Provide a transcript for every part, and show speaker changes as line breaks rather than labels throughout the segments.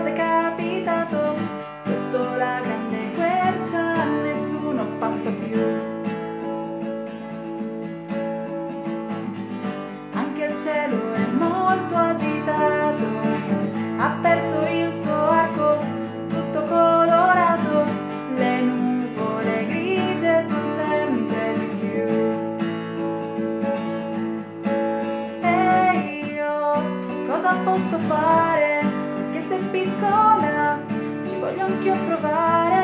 decapitado. Sei piccola, ci voglio anch'io provare.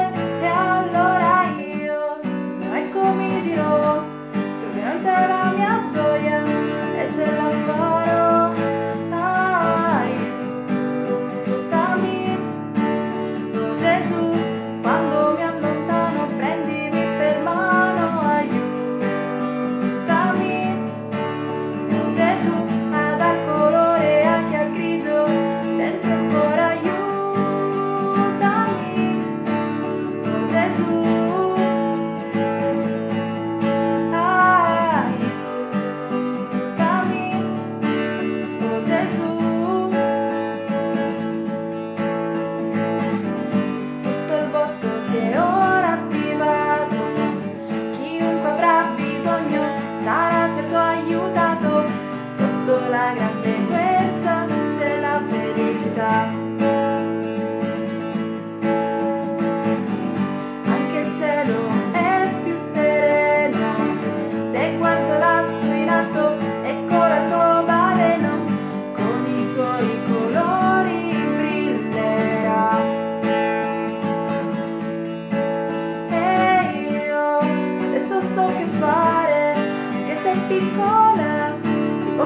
Posso tipo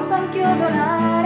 San Chiodo